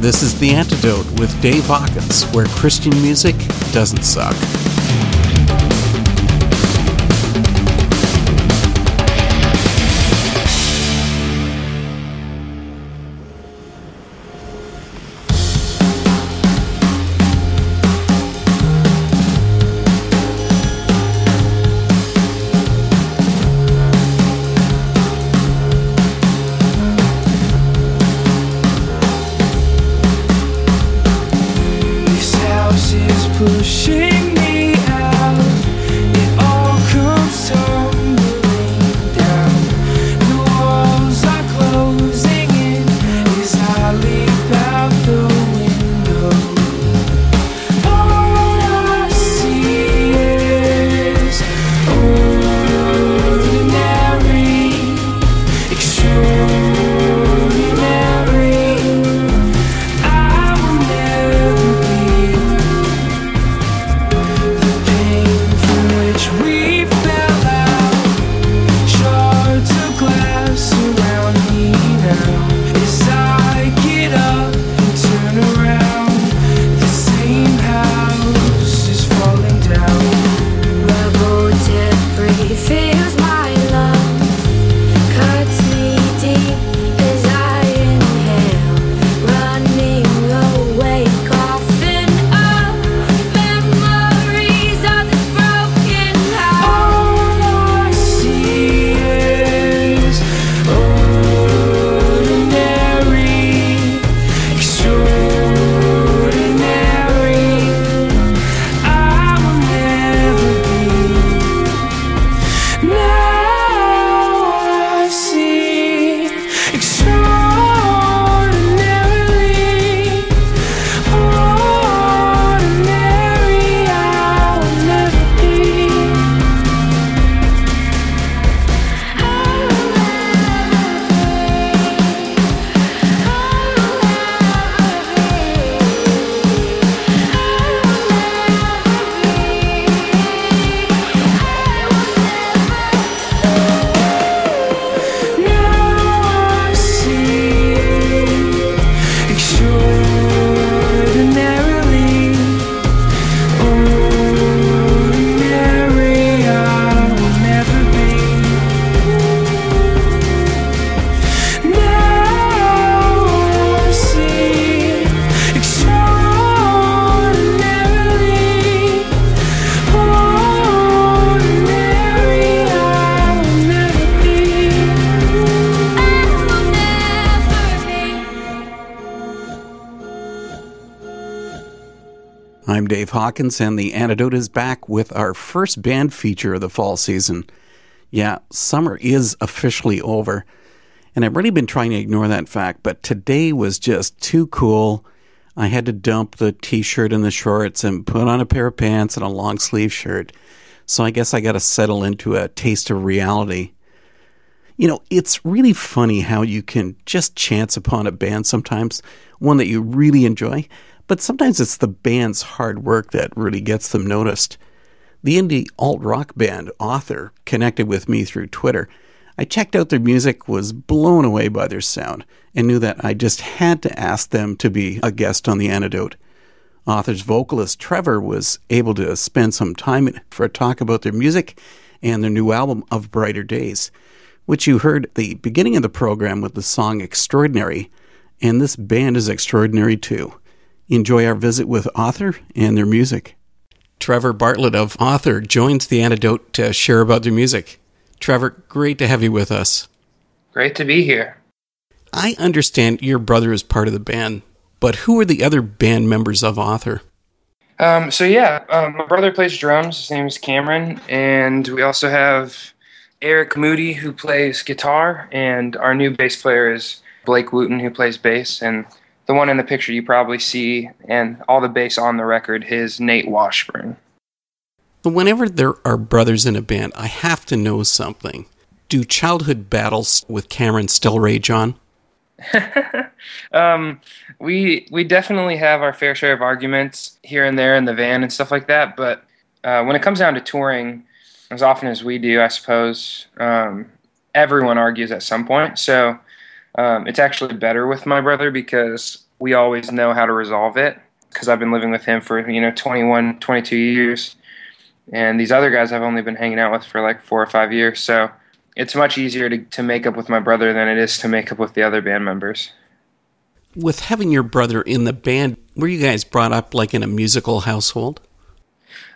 This is The Antidote with Dave Hawkins, where Christian music doesn't suck. Hawkins, and The Antidote is back with our first band feature of the fall season. Yeah, summer is officially over, and I've really been trying to ignore that fact, but today was just too cool. I had to dump the t shirt and the shorts and put on a pair of pants and a long sleeve shirt. So I guess I got to settle into a taste of reality. You know, it's really funny how you can just chance upon a band sometimes, one that you really enjoy, but sometimes it's the band's hard work that really gets them noticed. The indie alt rock band Author connected with me through Twitter. I checked out their music, was blown away by their sound, and knew that I just had to ask them to be a guest on The Antidote. Author's vocalist Trevor was able to spend some time for a talk about their music and their new album of Brighter Days, which you heard at the beginning of the program with the song Extraordinary, and this band is extraordinary too enjoy our visit with Author and their music. Trevor Bartlett of Author joins the antidote to share about their music. Trevor, great to have you with us. Great to be here. I understand your brother is part of the band, but who are the other band members of Author? Um, so yeah, um, my brother plays drums. His name is Cameron, and we also have Eric Moody who plays guitar, and our new bass player is Blake Wooten who plays bass. And the one in the picture you probably see, and all the bass on the record is Nate Washburn. Whenever there are brothers in a band, I have to know something. Do childhood battles with Cameron still rage on? um, we we definitely have our fair share of arguments here and there in the van and stuff like that. But uh, when it comes down to touring, as often as we do, I suppose um, everyone argues at some point. So um, it's actually better with my brother because we always know how to resolve it because I've been living with him for, you know, 21, 22 years. And these other guys I've only been hanging out with for like four or five years. So it's much easier to, to make up with my brother than it is to make up with the other band members. With having your brother in the band, were you guys brought up like in a musical household?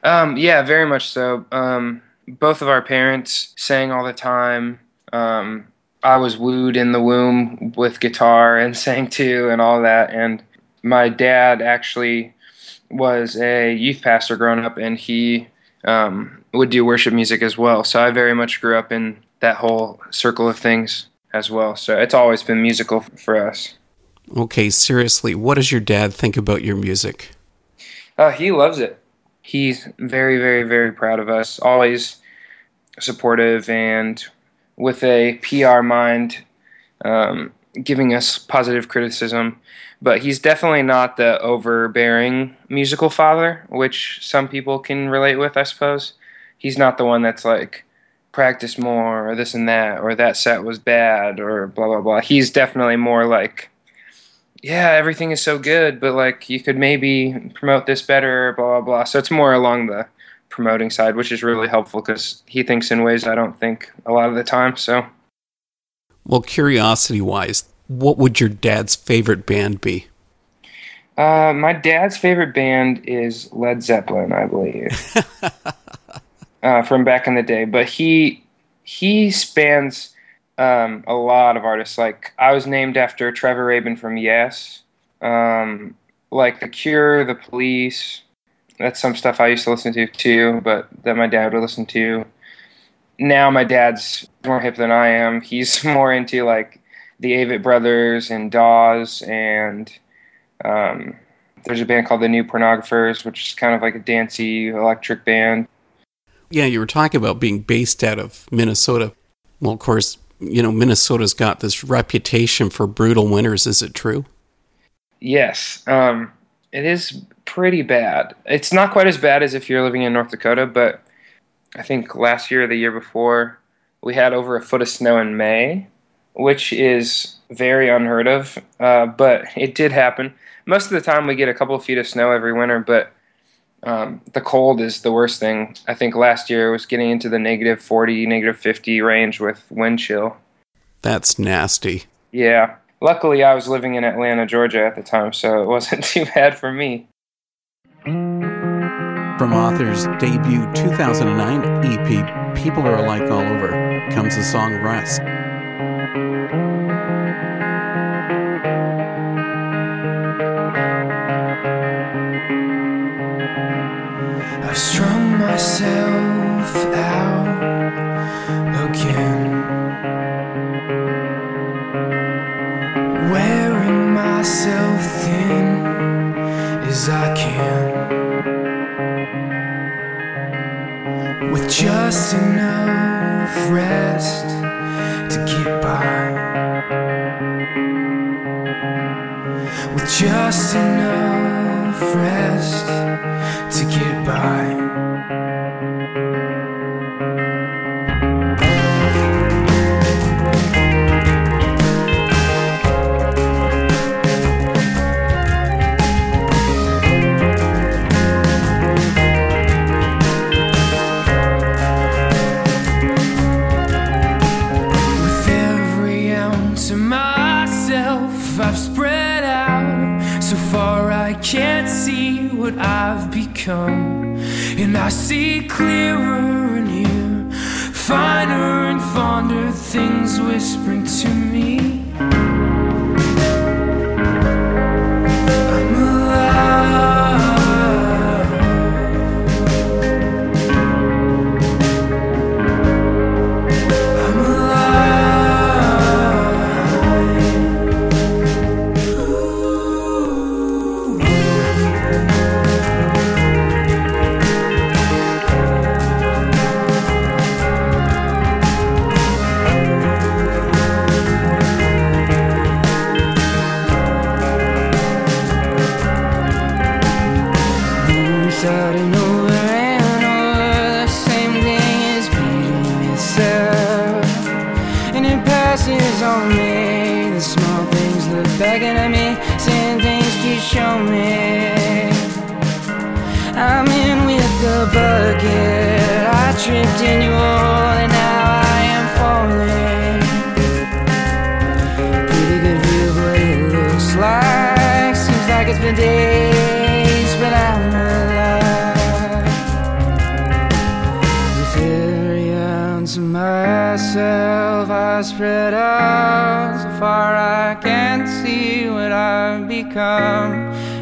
Um, yeah, very much so. Um, both of our parents sang all the time. Um, I was wooed in the womb with guitar and sang too, and all that. And my dad actually was a youth pastor growing up, and he um, would do worship music as well. So I very much grew up in that whole circle of things as well. So it's always been musical for us. Okay, seriously, what does your dad think about your music? Uh, he loves it. He's very, very, very proud of us. Always supportive and with a PR mind, um, giving us positive criticism. But he's definitely not the overbearing musical father, which some people can relate with, I suppose. He's not the one that's like, practice more, or this and that, or that set was bad, or blah, blah, blah. He's definitely more like, yeah, everything is so good, but like you could maybe promote this better, blah, blah, blah. So it's more along the promoting side, which is really helpful because he thinks in ways I don't think a lot of the time. So, well, curiosity wise, what would your dad's favorite band be? Uh, my dad's favorite band is Led Zeppelin, I believe, uh, from back in the day. But he he spans um, a lot of artists. Like I was named after Trevor Rabin from Yes, um, like The Cure, The Police, that's some stuff I used to listen to too, but that my dad would listen to. Now my dad's more hip than I am. He's more into like the Avett Brothers and Dawes, and um, there's a band called the New Pornographers, which is kind of like a dancey electric band. Yeah, you were talking about being based out of Minnesota. Well, of course, you know Minnesota's got this reputation for brutal winters. Is it true? Yes, um, it is pretty bad. It's not quite as bad as if you're living in North Dakota, but I think last year or the year before, we had over a foot of snow in May, which is very unheard of, uh, but it did happen. Most of the time, we get a couple of feet of snow every winter, but um, the cold is the worst thing. I think last year was getting into the negative 40, negative 50 range with wind chill. That's nasty. Yeah. Luckily, I was living in Atlanta, Georgia at the time, so it wasn't too bad for me. From Author's debut 2009 EP, People Are Alike All Over, comes the song Rest. I've strung myself out again. Wearing myself thin as I just enough rest to get by. With just enough rest to get by. Become. And I see clearer and near, finer and fonder things whispering to me. Far I can't see what I've become,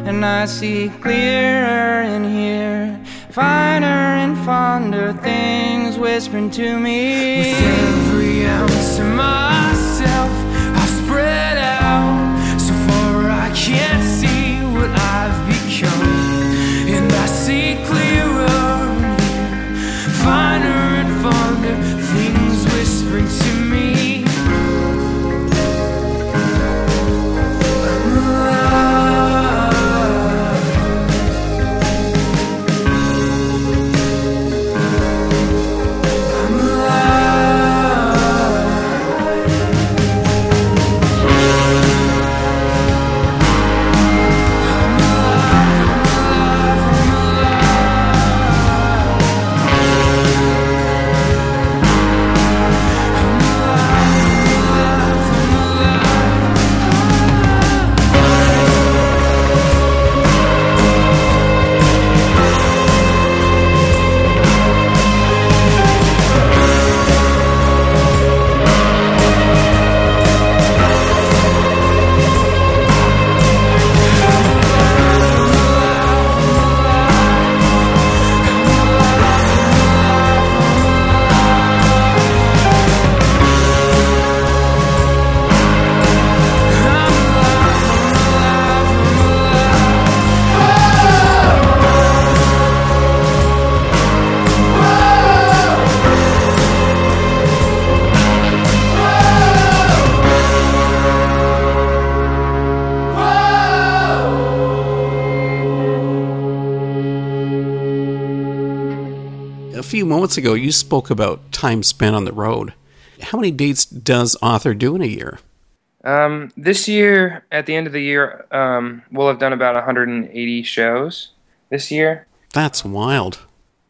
and I see clearer in here. Finer and fonder things whispering to me. With every ounce of myself, I spread out so far I can't Ago, you spoke about time spent on the road. How many dates does Author do in a year? Um, this year, at the end of the year, um, we'll have done about 180 shows this year. That's wild.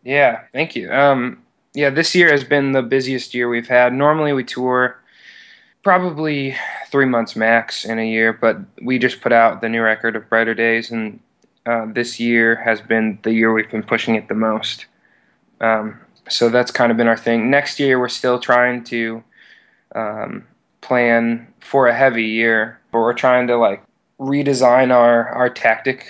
Yeah, thank you. Um, yeah, this year has been the busiest year we've had. Normally, we tour probably three months max in a year, but we just put out the new record of Brighter Days, and uh, this year has been the year we've been pushing it the most. Um, so that's kind of been our thing. Next year, we're still trying to um, plan for a heavy year, but we're trying to like redesign our our tactic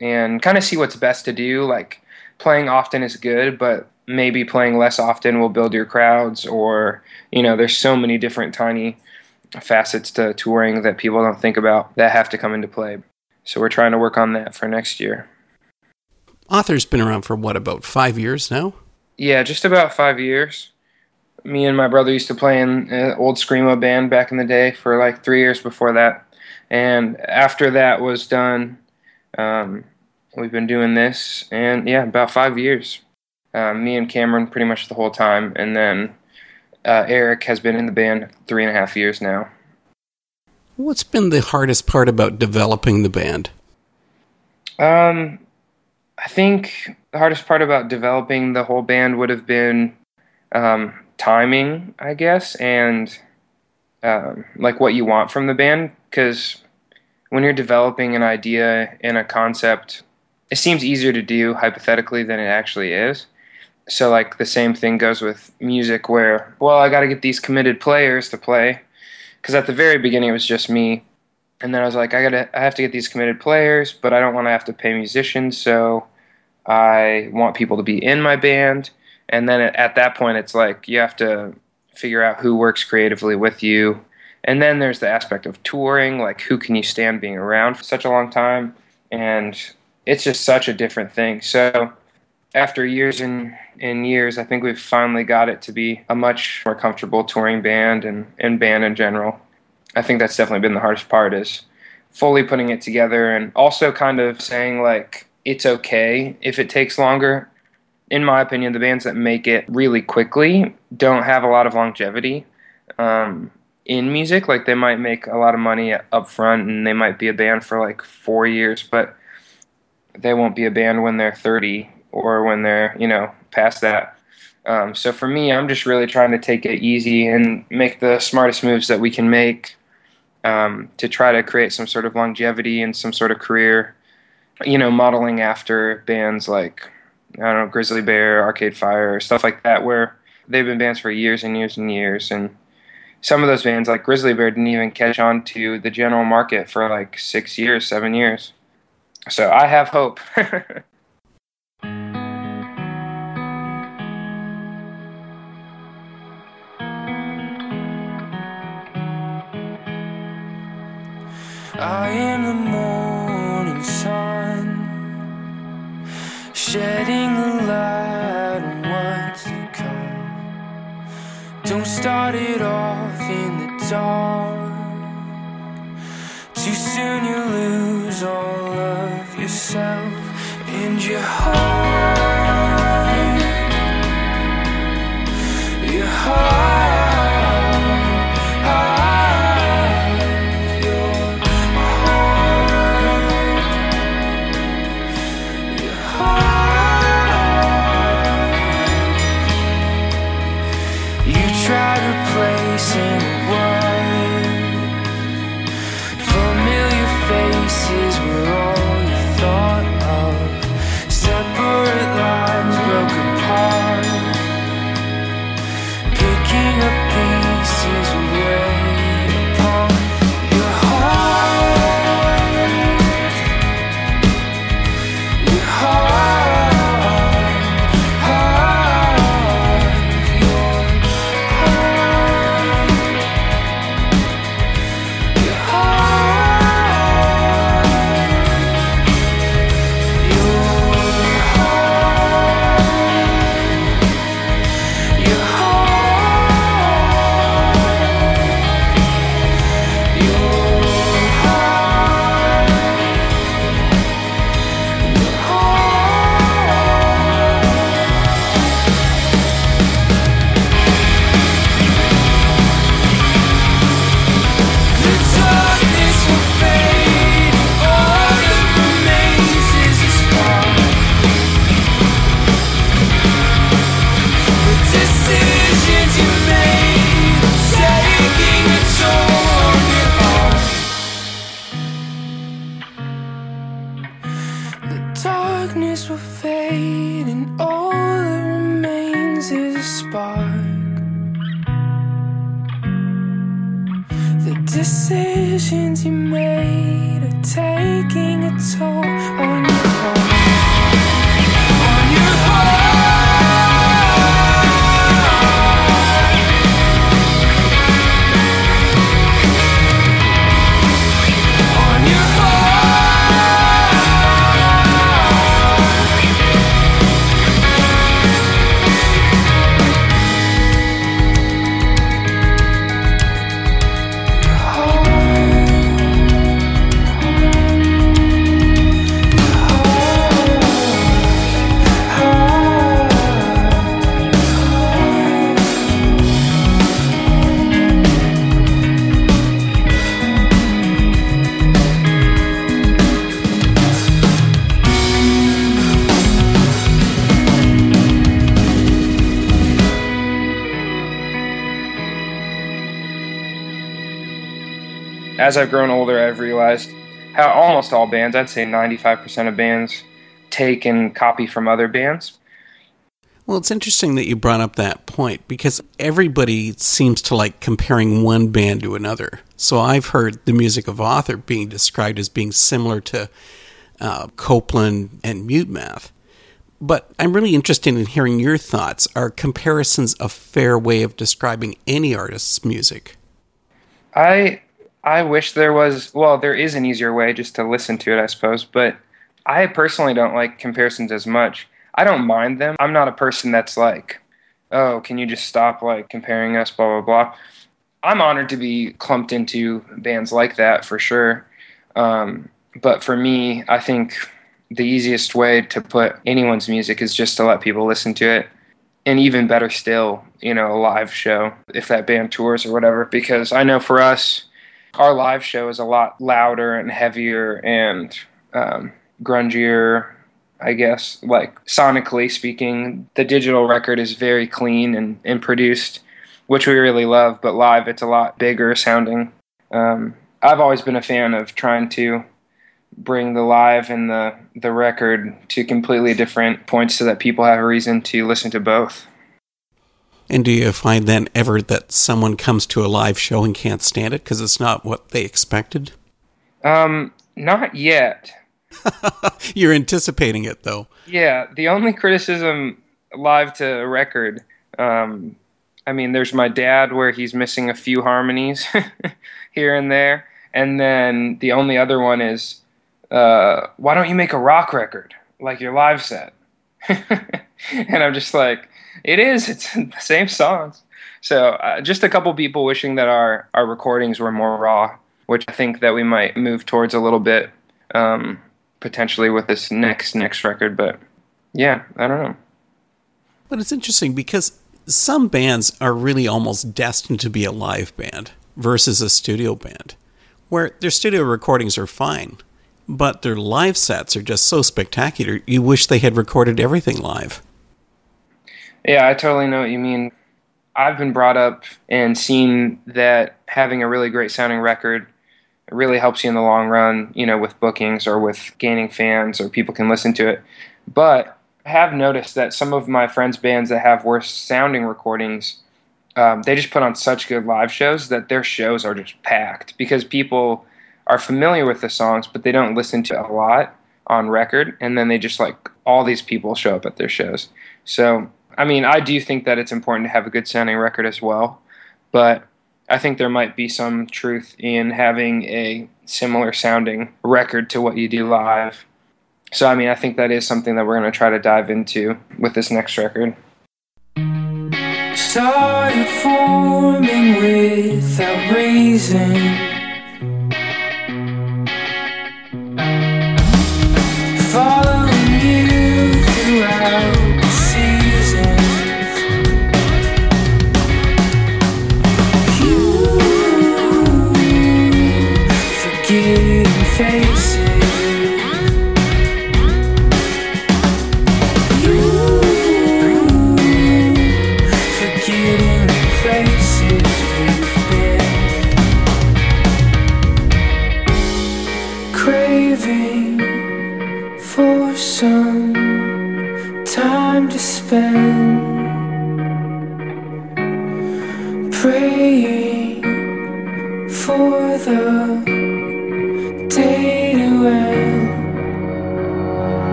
and kind of see what's best to do. Like playing often is good, but maybe playing less often will build your crowds. Or you know, there's so many different tiny facets to touring that people don't think about that have to come into play. So we're trying to work on that for next year. Author's been around for what, about five years now? Yeah, just about five years. Me and my brother used to play in an old screamo band back in the day for like three years before that, and after that was done, um, we've been doing this, and yeah, about five years. Uh, me and Cameron pretty much the whole time, and then uh, Eric has been in the band three and a half years now. What's been the hardest part about developing the band? Um, I think the hardest part about developing the whole band would have been um, timing, I guess, and um, like what you want from the band. Because when you're developing an idea and a concept, it seems easier to do hypothetically than it actually is. So, like, the same thing goes with music, where, well, I got to get these committed players to play. Because at the very beginning, it was just me and then I was like, I gotta, I have to get these committed players, but I don't want to have to pay musicians, so I want people to be in my band. And then at, at that point, it's like you have to figure out who works creatively with you. And then there's the aspect of touring, like who can you stand being around for such a long time, and it's just such a different thing. So after years and, and years, I think we've finally got it to be a much more comfortable touring band and, and band in general. I think that's definitely been the hardest part is fully putting it together and also kind of saying like it's okay if it takes longer. In my opinion, the bands that make it really quickly don't have a lot of longevity. Um, in music. Like they might make a lot of money up front and they might be a band for like four years, but they won't be a band when they're 30 or when they're, you know, past that. Um, so for me, I'm just really trying to take it easy and make the smartest moves that we can make um, to try to create some sort of longevity and some sort of career. You know, modeling after bands like I don't know Grizzly Bear, Arcade Fire, stuff like that, where they've been bands for years and years and years, and some of those bands like Grizzly Bear didn't even catch on to the general market for like six years, seven years. So I have hope. I am the shedding the light on what's to come. Don't start it off in the dark. Too soon you lose all of yourself and your heart. As I've grown older, I've realized how almost all bands, I'd say 95% of bands, take and copy from other bands. Well, it's interesting that you brought up that point because everybody seems to like comparing one band to another. So I've heard the music of Author being described as being similar to uh, Copeland and Mute Math. But I'm really interested in hearing your thoughts. Are comparisons a fair way of describing any artist's music? I I wish there was well, there is an easier way just to listen to it, I suppose, but I personally don't like comparisons as much. I don't mind them. I'm not a person that's like, "Oh, can you just stop like comparing us blah blah blah." I'm honored to be clumped into bands like that for sure. Um, but for me, I think the easiest way to put anyone's music is just to let people listen to it and even better still, you know, a live show if that band tours or whatever. Because I know for us, our live show is a lot louder and heavier and um, grungier. I guess, like sonically speaking, the digital record is very clean and, and produced, which we really love. But live, it's a lot bigger sounding. Um, I've always been a fan of trying to bring the live and the the record to completely different points so that people have a reason to listen to both. And do you find then ever that someone comes to a live show and can't stand it because it's not what they expected? Um, not yet. You're anticipating it though. Yeah, the only criticism live to a record, um, I mean, there's my dad where he's missing a few harmonies here and there, and then the only other one is, uh, why don't you make a rock record like your live set? and I'm just like, it is. It's the same songs. So uh, just a couple people wishing that our our recordings were more raw, which I think that we might move towards a little bit. Um, potentially with this next next record. But yeah, I don't know. But it's interesting because some bands are really almost destined to be a live band versus a studio band, where their studio recordings are fine, but their live sets are just so spectacular. You wish they had recorded everything live. Yeah, I totally know what you mean. I've been brought up and seen that having a really great sounding record really helps you in the long run, you know, with bookings or with gaining fans or people can listen to it. But I have noticed that some of my friends' bands that have worse sounding recordings, um, they just put on such good live shows that their shows are just packed because people are familiar with the songs, but they don't listen to a lot on record. And then they just like all these people show up at their shows. So, I mean, I do think that it's important to have a good sounding record as well. But I think there might be some truth in having a similar sounding record to what you do live. So, I mean, I think that is something that we're going to try to dive into with this next record. Started forming without reason.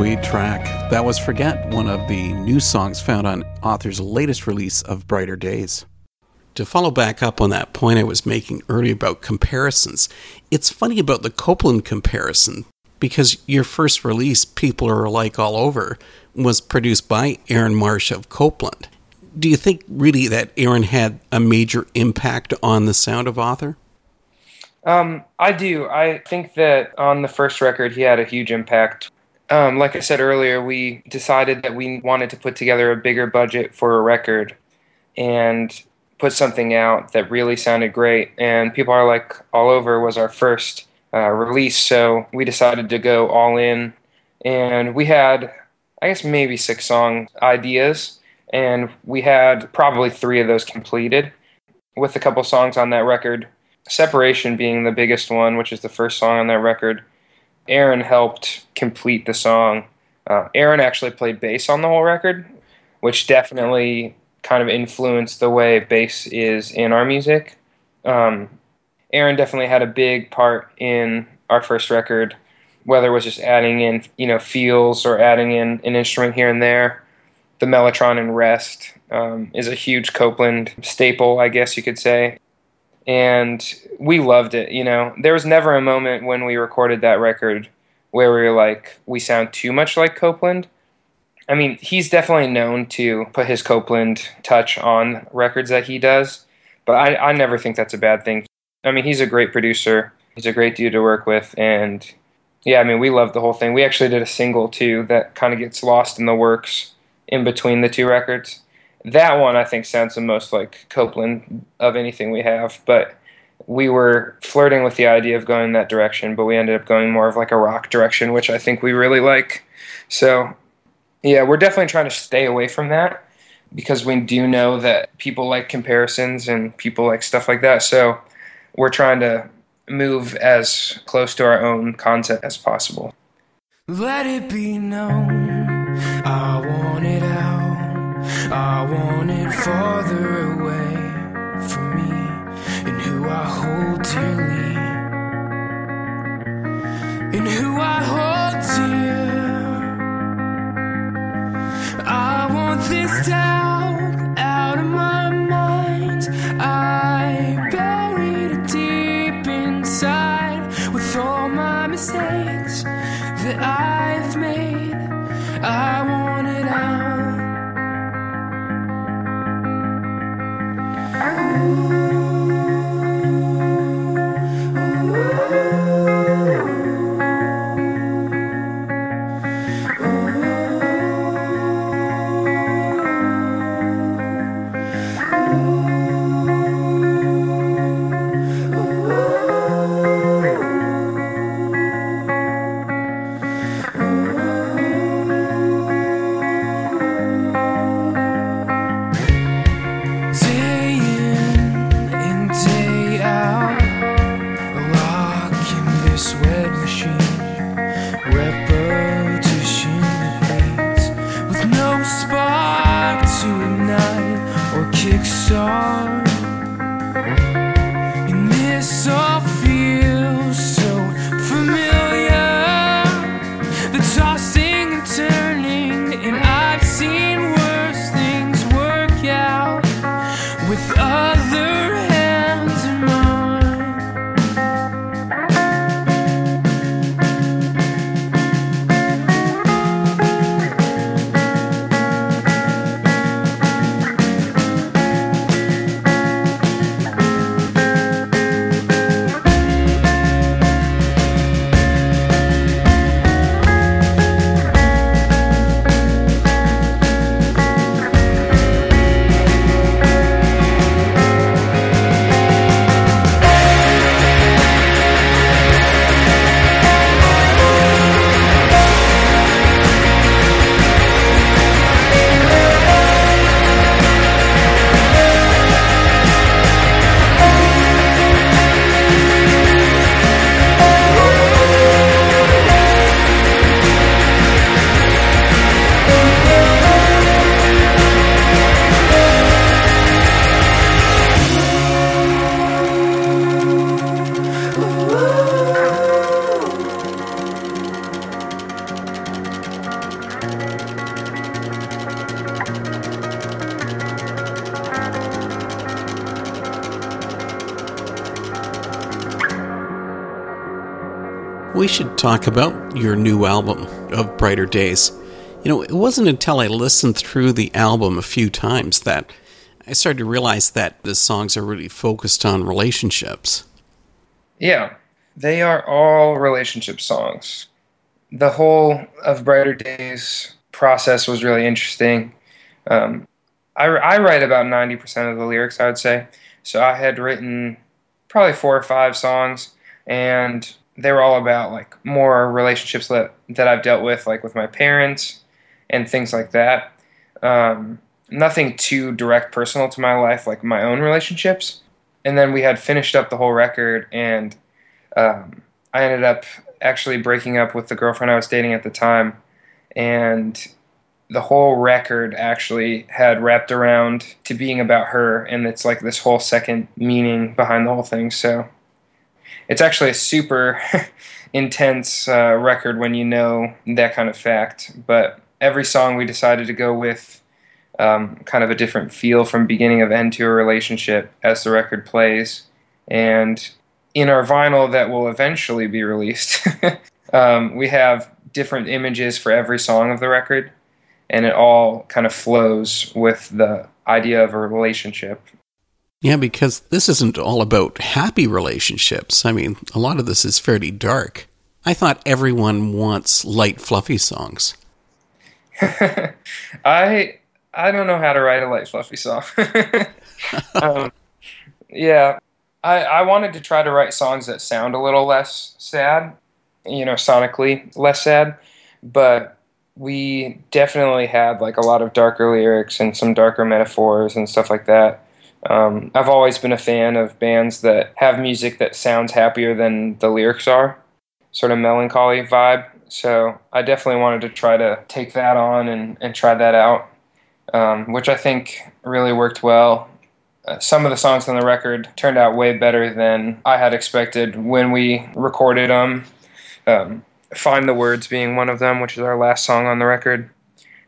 Sweet track. That was Forget, one of the new songs found on Author's latest release of Brighter Days. To follow back up on that point I was making earlier about comparisons, it's funny about the Copeland comparison because your first release, People Are Alike All Over, was produced by Aaron Marsh of Copeland. Do you think really that Aaron had a major impact on the sound of Author? Um, I do. I think that on the first record, he had a huge impact. Um, like I said earlier, we decided that we wanted to put together a bigger budget for a record and put something out that really sounded great. And People Are Like All Over was our first uh, release, so we decided to go all in. And we had, I guess, maybe six song ideas, and we had probably three of those completed with a couple songs on that record. Separation being the biggest one, which is the first song on that record Aaron helped complete the song. Uh, Aaron actually played bass on the whole record, which definitely kind of influenced the way bass is in our music. Um, Aaron definitely had a big part in our first record, whether it was just adding in you know feels or adding in an instrument here and there. The Mellotron and Rest um, is a huge Copeland staple, I guess you could say and we loved it. You know, there was never a moment when we recorded that record where we were like, we sound too much like Copeland. I mean, he's definitely known to put his Copeland touch on records that he does, but I, I never think that's a bad thing. I mean, he's a great producer. He's a great dude to work with, and yeah, I mean, we love the whole thing. We actually did a single too that kind of gets lost in the works in between the two records that one I think sounds the most like Copeland of anything we have. But we were flirting with the idea of going that direction, but we ended up going more of like a rock direction, which I think we really like. So yeah, we're definitely trying to stay away from that because we do know that people like comparisons and people like stuff like that. So we're trying to move as close to our own concept as possible. Let it be known I want it farther away from me and who I hold dearly. And who I hold dear. I want this doubt out of my In this song. Talk about your new album of Brighter Days. You know, it wasn't until I listened through the album a few times that I started to realize that the songs are really focused on relationships. Yeah, they are all relationship songs. The whole of Brighter Days process was really interesting. Um, I, I write about 90% of the lyrics, I would say. So I had written probably four or five songs, and they were all about like more relationships that, that I've dealt with, like with my parents and things like that. Um, nothing too direct personal to my life, like my own relationships. And then we had finished up the whole record, and um, I ended up actually breaking up with the girlfriend I was dating at the time. And the whole record actually had wrapped around to being about her, and it's like this whole second meaning behind the whole thing. So it's actually a super intense uh, record when you know that kind of fact. But every song we decided to go with um, kind of a different feel from beginning of end to a relationship as the record plays. And in our vinyl that will eventually be released, um, we have different images for every song of the record and it all kind of flows with the idea of a relationship. Yeah, because this isn't all about happy relationships. I mean, a lot of this is fairly dark. I thought everyone wants light, fluffy songs. I I don't know how to write a light, fluffy song. um, yeah, I I wanted to try to write songs that sound a little less sad, you know, sonically less sad, but we definitely had like a lot of darker lyrics and some darker metaphors and stuff like that. Um, I've always been a fan of bands that have music that sounds happier than the lyrics are, sort of melancholy vibe. So I definitely wanted to try to take that on and, and try that out, um, which I think really worked well. Uh, some of the songs on the record turned out way better than I had expected when we recorded them. Um, Find the Words being one of them, which is our last song on the record.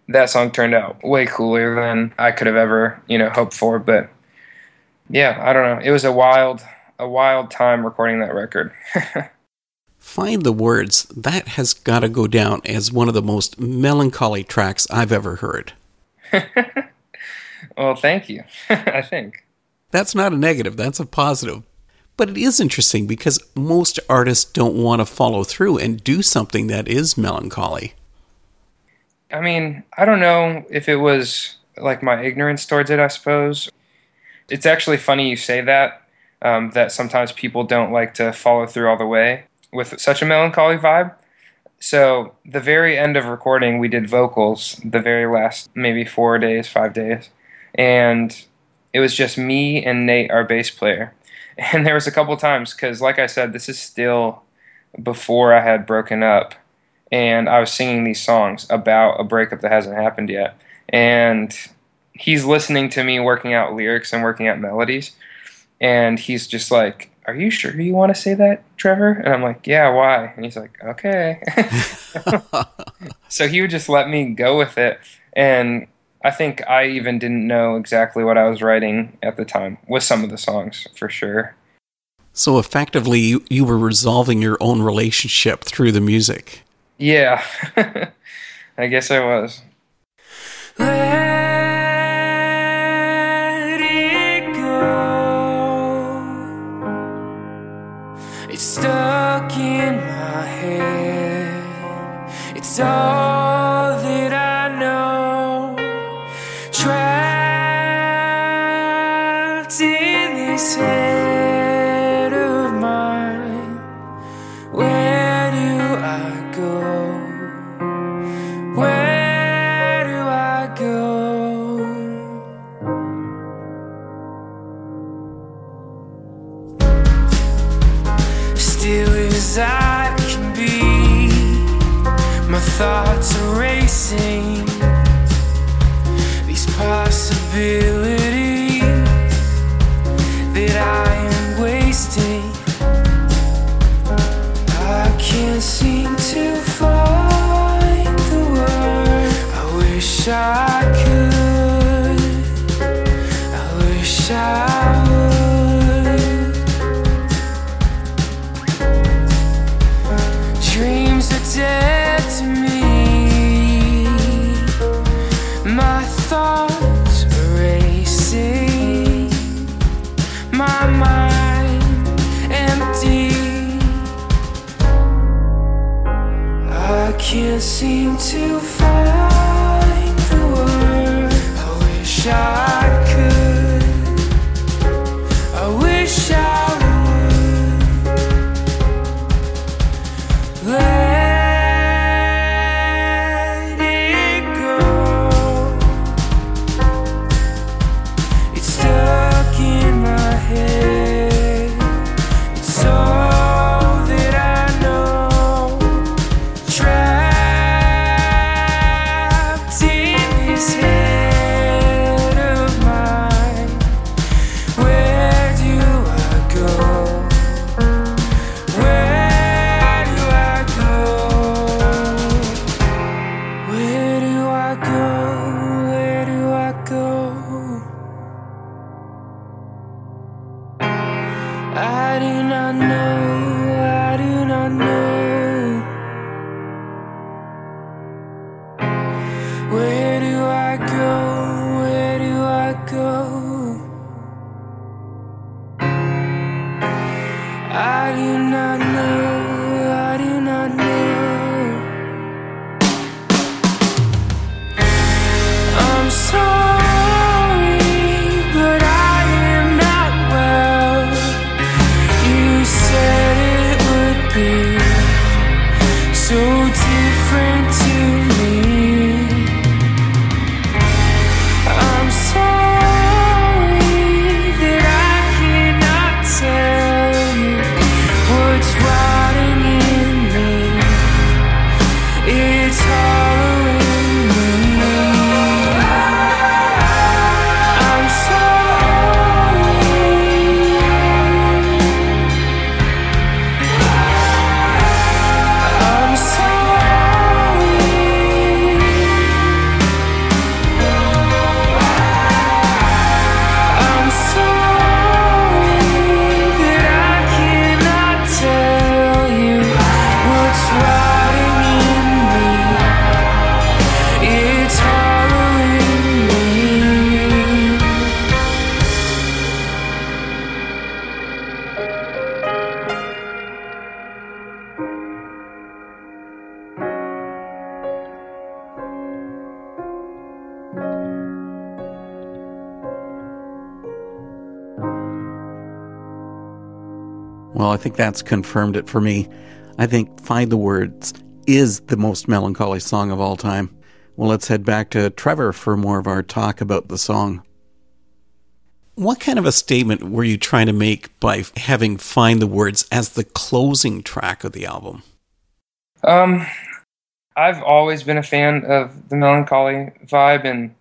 That song turned out way cooler than I could have ever, you know, hoped for. But yeah, I don't know. It was a wild, a wild time recording that record. Find the Words, that has got to go down as one of the most melancholy tracks I've ever heard. well, thank you, I think. That's not a negative, that's a positive. But it is interesting because most artists don't want to follow through and do something that is melancholy. I mean, I don't know if it was like my ignorance towards it, I suppose. It's actually funny you say that, um, that sometimes people don't like to follow through all the way with such a melancholy vibe. So, the very end of recording, we did vocals, the very last maybe four days, five days. And it was just me and Nate, our bass player. And there was a couple times because, like I said, this is still before I had broken up, and I was singing these songs about a breakup that hasn't happened yet. And he's listening to me working out lyrics and working out melodies, and he's just like, "Are you sure you want to say that, Trevor?" And I'm like, "Yeah, why?" And he's like, "Okay." so he would just let me go with it, and I think I even didn't know exactly what I was writing at the time with some of the songs for sure. So effectively, you, you were resolving your own relationship through the music. Yeah, I guess I was. Stuck in my head. It's all possibilities Well, I think that's confirmed it for me. I think Find the Words is the most melancholy song of all time. Well, let's head back to Trevor for more of our talk about the song. What kind of a statement were you trying to make by having Find the Words as the closing track of the album? Um, I've always been a fan of the melancholy vibe, and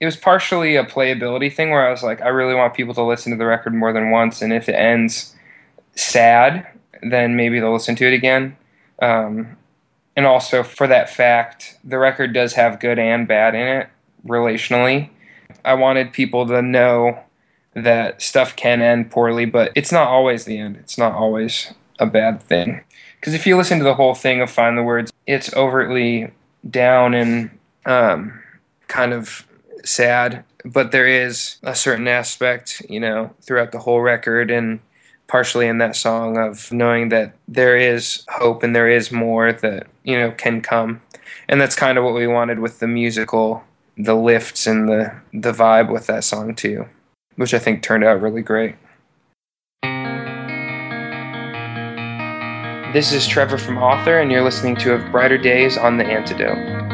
it was partially a playability thing where I was like, I really want people to listen to the record more than once, and if it ends sad, then maybe they'll listen to it again. Um, and also for that fact, the record does have good and bad in it relationally. I wanted people to know that stuff can end poorly, but it's not always the end. It's not always a bad thing. Because if you listen to the whole thing of Find the Words, it's overtly down and um, kind of sad, but there is a certain aspect, you know, throughout the whole record and partially in that song of knowing that there is hope and there is more that, you know, can come. And that's kind of what we wanted with the musical, the lifts and the, the vibe with that song too, which I think turned out really great. This is Trevor from Author, and you're listening to Of Brighter Days on The Antidote.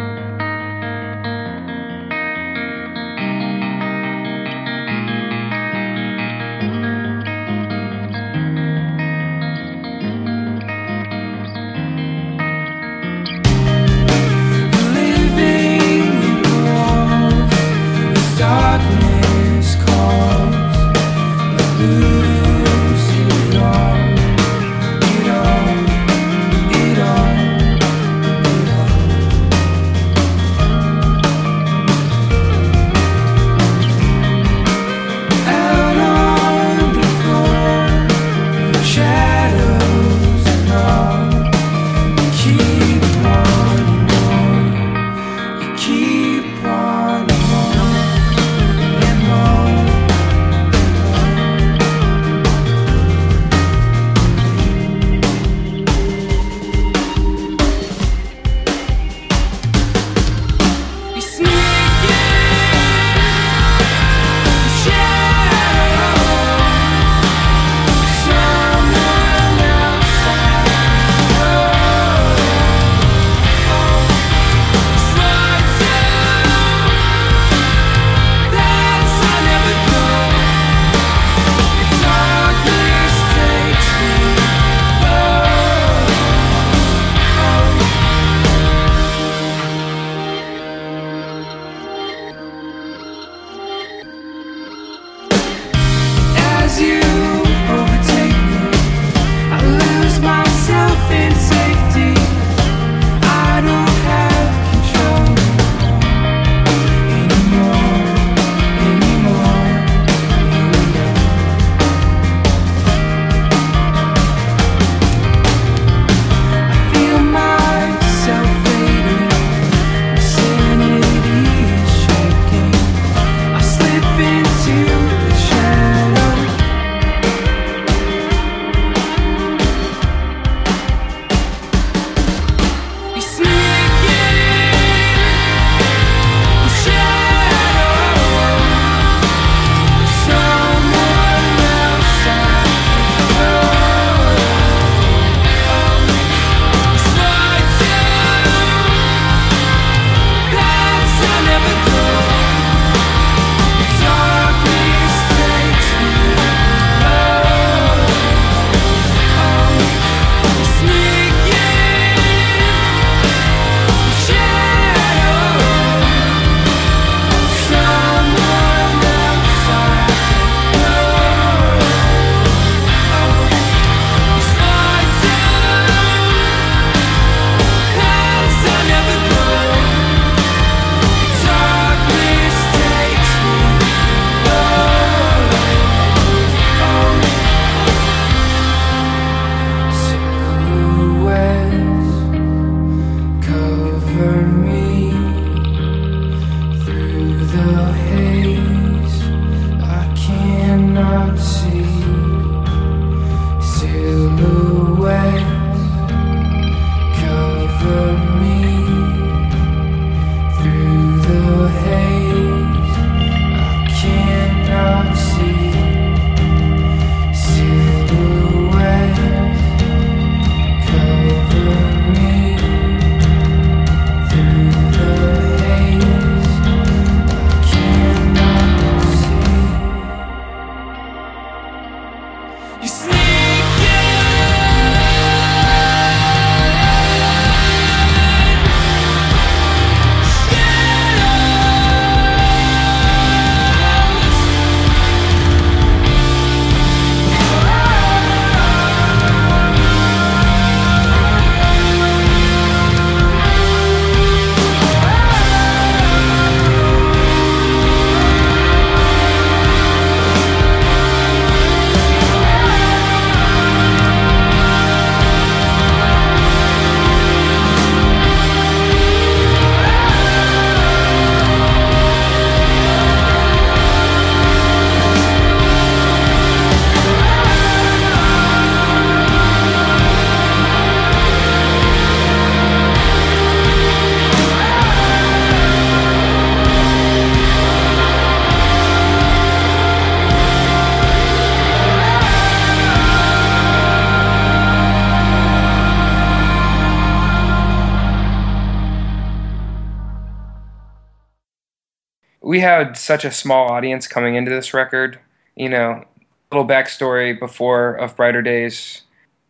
We had such a small audience coming into this record. You know, little backstory before of Brighter Days.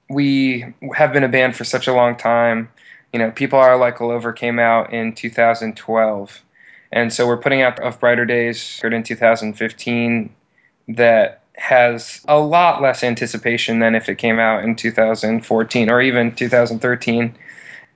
We have been a band for such a long time. You know, People Are Like All Over came out in 2012. And so we're putting out Of Brighter Days in 2015 that has a lot less anticipation than if it came out in 2014 or even 2013.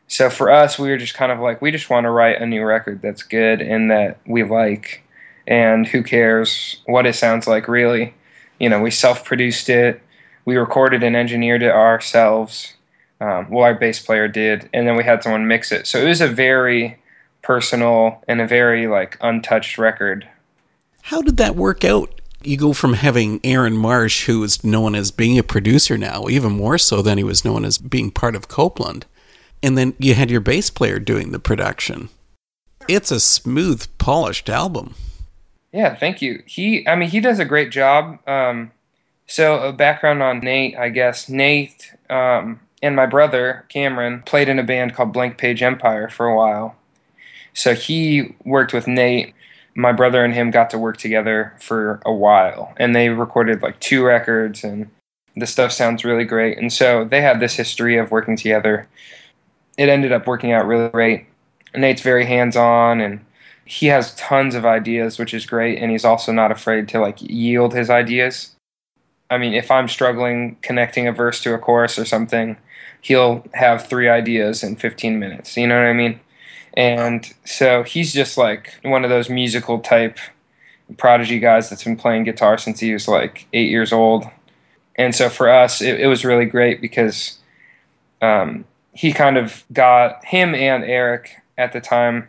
So for us, we were just kind of like, we just want to write a new record that's good and that we like. And who cares what it sounds like, really? You know, we self produced it, we recorded and engineered it ourselves. Um, well, our bass player did, and then we had someone mix it. So it was a very personal and a very like untouched record. How did that work out? You go from having Aaron Marsh, who is known as being a producer now, even more so than he was known as being part of Copeland, and then you had your bass player doing the production. It's a smooth, polished album. Yeah, thank you. He, I mean, he does a great job. Um, so, a background on Nate, I guess. Nate um, and my brother, Cameron, played in a band called Blank Page Empire for a while. So, he worked with Nate. My brother and him got to work together for a while, and they recorded like two records, and the stuff sounds really great. And so, they had this history of working together it ended up working out really great. Nate's very hands on and he has tons of ideas, which is great. And he's also not afraid to like yield his ideas. I mean, if I'm struggling connecting a verse to a chorus or something, he'll have three ideas in 15 minutes. You know what I mean? And so he's just like one of those musical type prodigy guys that's been playing guitar since he was like eight years old. And so for us, it, it was really great because um, he kind of got him and Eric at the time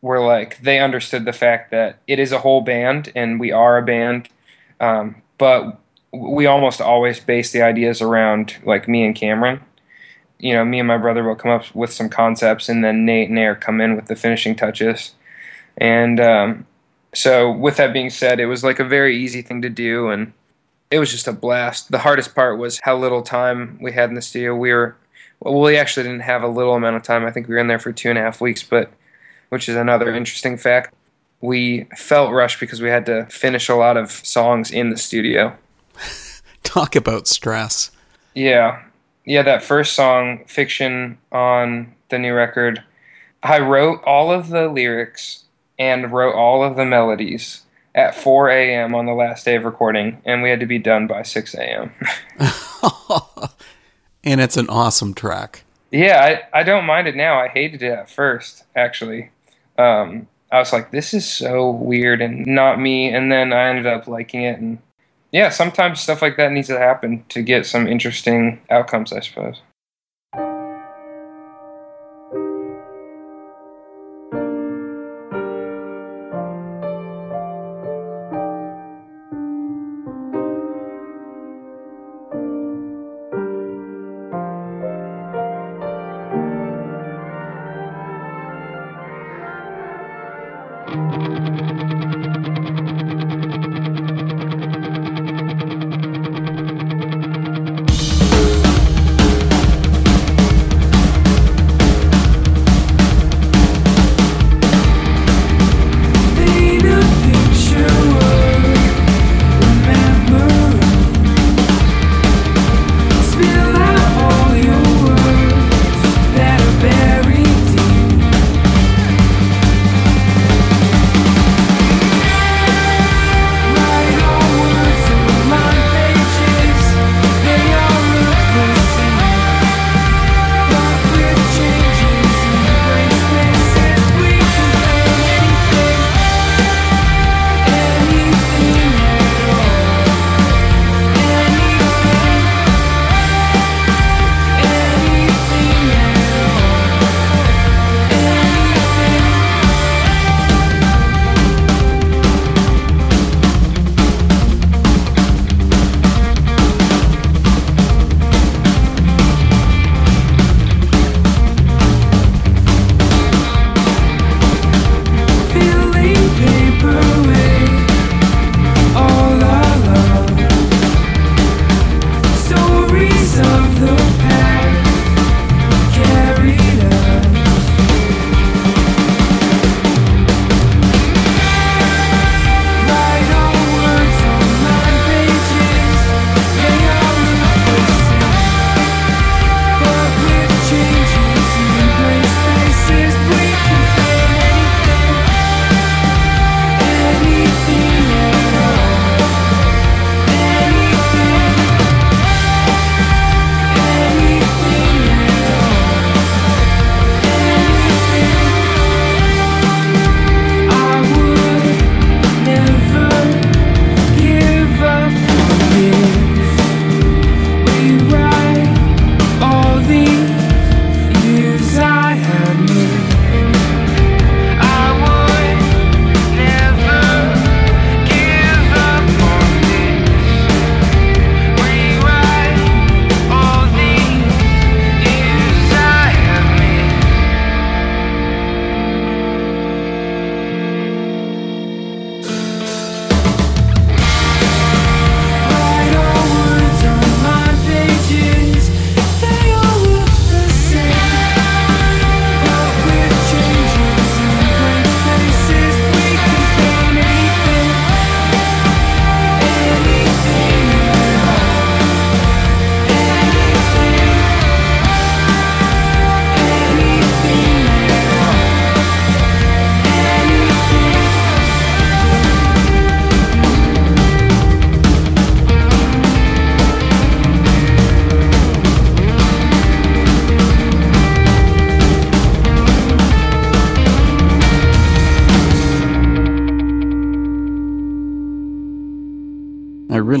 were like they understood the fact that it is a whole band and we are a band, um, but we almost always base the ideas around like me and Cameron. You know, me and my brother will come up with some concepts, and then Nate and Eric come in with the finishing touches. And um, so, with that being said, it was like a very easy thing to do, and it was just a blast. The hardest part was how little time we had in the studio. We were well, we actually didn't have a little amount of time. I think we were in there for two and a half weeks, but which is another interesting fact. We felt rushed because we had to finish a lot of songs in the studio. Talk about stress. Yeah. Yeah, that first song, Fiction, on the new record, I wrote all of the lyrics and wrote all of the melodies at 4 a.m. on the last day of recording, and we had to be done by 6 a.m. and it's an awesome track. Yeah, I, I don't mind it now. I hated it at first, actually. Um, I was like, this is so weird and not me. And then I ended up liking it. And yeah, sometimes stuff like that needs to happen to get some interesting outcomes, I suppose.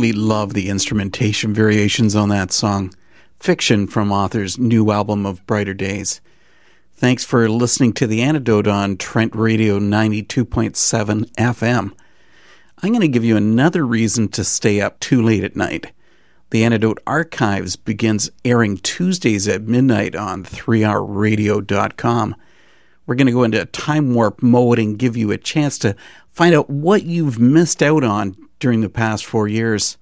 Really love the instrumentation variations on that song. Fiction from Author's new album of Brighter Days. Thanks for listening to The Antidote on Trent Radio 92.7 FM. I'm going to give you another reason to stay up too late at night. The Antidote Archives begins airing Tuesdays at midnight on 3hourradio.com. We're going to go into a time warp mode and give you a chance to find out what you've missed out on during the past four years.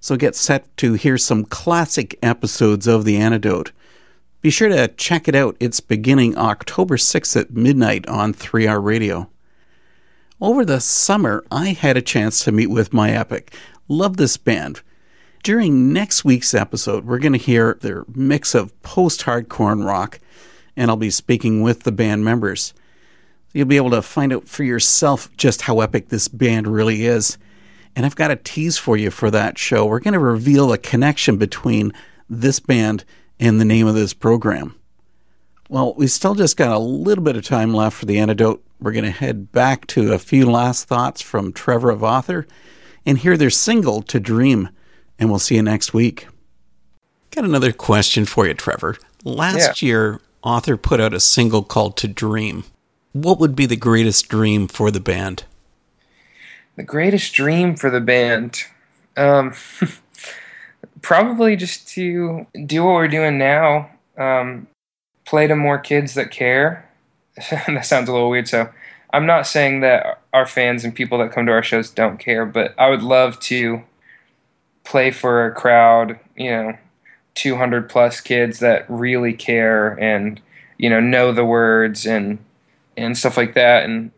So get set to hear some classic episodes of The Antidote. Be sure to check it out. It's beginning October 6th at midnight on 3R Radio. Over the summer, I had a chance to meet with My Epic. Love this band. During next week's episode, we're going to hear their mix of post hardcore and rock, and I'll be speaking with the band members. You'll be able to find out for yourself just how epic this band really is. And I've got a tease for you for that show. We're going to reveal a connection between this band and the name of this program. Well, we still just got a little bit of time left for the antidote. We're going to head back to a few last thoughts from Trevor of Author and hear their single, To Dream and we'll see you next week. Got another question for you, Trevor. Last yeah. year, Author put out a single called To Dream. What would be the greatest dream for the band? The greatest dream for the band? Um, probably just to do what we're doing now, um, play to more kids that care. that sounds a little weird. So I'm not saying that our fans and people that come to our shows don't care, but I would love to play for a crowd, you know, 200 plus kids that really care and you know know the words and and stuff like that and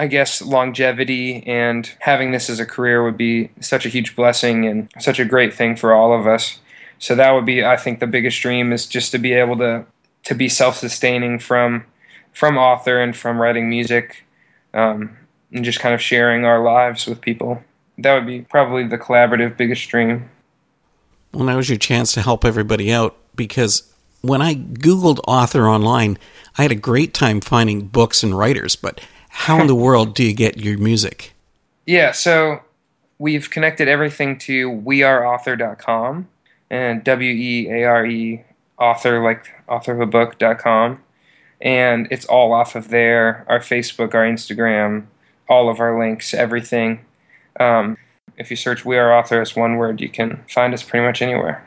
I guess longevity and having this as a career would be such a huge blessing and such a great thing for all of us. So that would be I think the biggest dream is just to be able to to be self-sustaining from from author and from writing music um, and just kind of sharing our lives with people that would be probably the collaborative biggest dream. Well, now is your chance to help everybody out because when I Googled author online, I had a great time finding books and writers, but how in the world do you get your music? Yeah, so we've connected everything to weareauthor.com and W E A R E author, like author of a book.com. And it's all off of there our Facebook, our Instagram, all of our links, everything. Um, if you search We Are Author as one word, you can find us pretty much anywhere.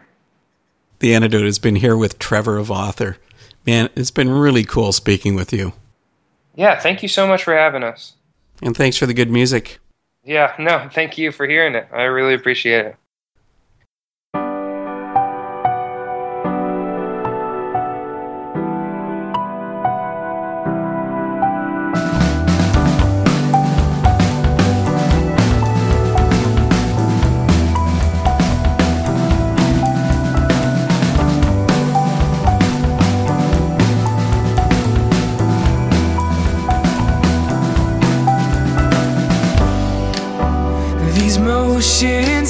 The Antidote has been here with Trevor of Author. Man, it's been really cool speaking with you. Yeah, thank you so much for having us. And thanks for the good music. Yeah, no, thank you for hearing it. I really appreciate it.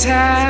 Have